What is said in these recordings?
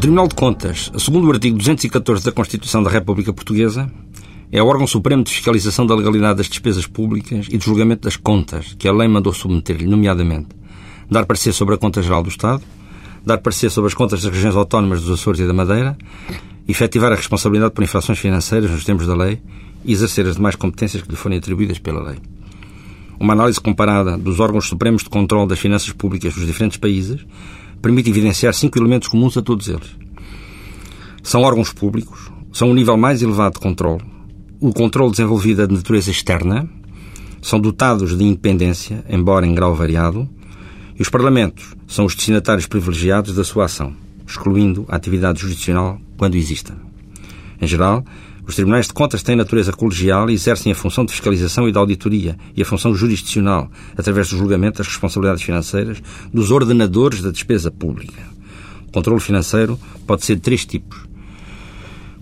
Tribunal de Contas, segundo o artigo 214 da Constituição da República Portuguesa, é o órgão supremo de fiscalização da legalidade das despesas públicas e de julgamento das contas que a lei mandou submeter-lhe, nomeadamente dar parecer sobre a conta geral do Estado, dar parecer sobre as contas das regiões autónomas dos Açores e da Madeira, efetivar a responsabilidade por infrações financeiras nos termos da lei e exercer as demais competências que lhe forem atribuídas pela lei. Uma análise comparada dos órgãos supremos de controle das finanças públicas dos diferentes países permite evidenciar cinco elementos comuns a todos eles. São órgãos públicos, são o nível mais elevado de controle, o controle desenvolvido é de natureza externa, são dotados de independência, embora em grau variado, e os Parlamentos são os destinatários privilegiados da sua ação, excluindo a atividade jurisdicional quando exista. Em geral, os Tribunais de Contas têm natureza colegial e exercem a função de fiscalização e de auditoria e a função jurisdicional, através do julgamento das responsabilidades financeiras dos ordenadores da despesa pública. O controle financeiro pode ser de três tipos.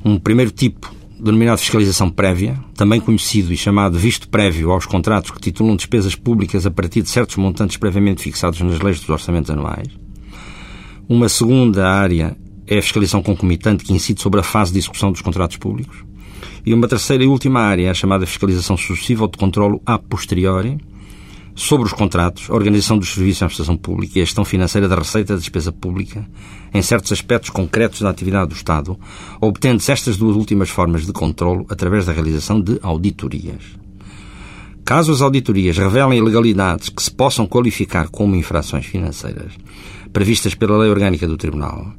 Um primeiro tipo, denominado fiscalização prévia, também conhecido e chamado visto prévio aos contratos que titulam despesas públicas a partir de certos montantes previamente fixados nas leis dos orçamentos anuais. Uma segunda área é a fiscalização concomitante que incide sobre a fase de execução dos contratos públicos. E uma terceira e última área é a chamada fiscalização sucessiva ou de controlo a posteriori sobre os contratos, a organização dos serviços à prestação pública e a gestão financeira da receita da despesa pública em certos aspectos concretos da atividade do Estado, obtendo-se estas duas últimas formas de controlo através da realização de auditorias. Caso as auditorias revelem ilegalidades que se possam qualificar como infrações financeiras previstas pela Lei Orgânica do Tribunal,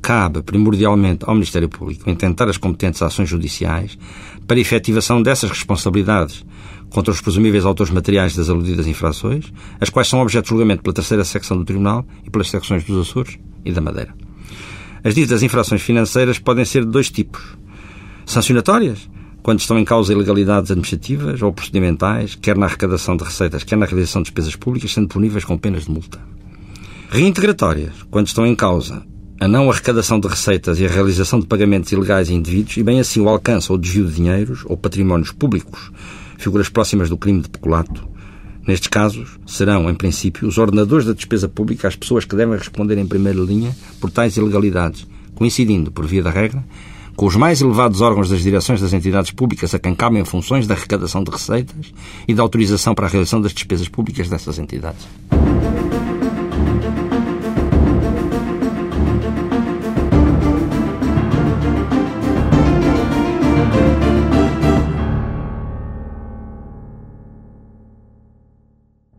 cabe primordialmente ao Ministério Público intentar as competentes ações judiciais para efetivação dessas responsabilidades contra os presumíveis autores materiais das aludidas infrações, as quais são objeto de julgamento pela terceira secção do Tribunal e pelas secções dos Açores e da Madeira. As ditas infrações financeiras podem ser de dois tipos. Sancionatórias, quando estão em causa ilegalidades administrativas ou procedimentais, quer na arrecadação de receitas, quer na realização de despesas públicas, sendo puníveis com penas de multa. Reintegratórias, quando estão em causa a não arrecadação de receitas e a realização de pagamentos ilegais a indivíduos e bem assim o alcance ou desvio de dinheiros ou patrimónios públicos, figuras próximas do crime de peculato. Nestes casos, serão, em princípio, os ordenadores da despesa pública as pessoas que devem responder em primeira linha por tais ilegalidades, coincidindo, por via da regra, com os mais elevados órgãos das direções das entidades públicas a quem cabem funções da arrecadação de receitas e da autorização para a realização das despesas públicas dessas entidades.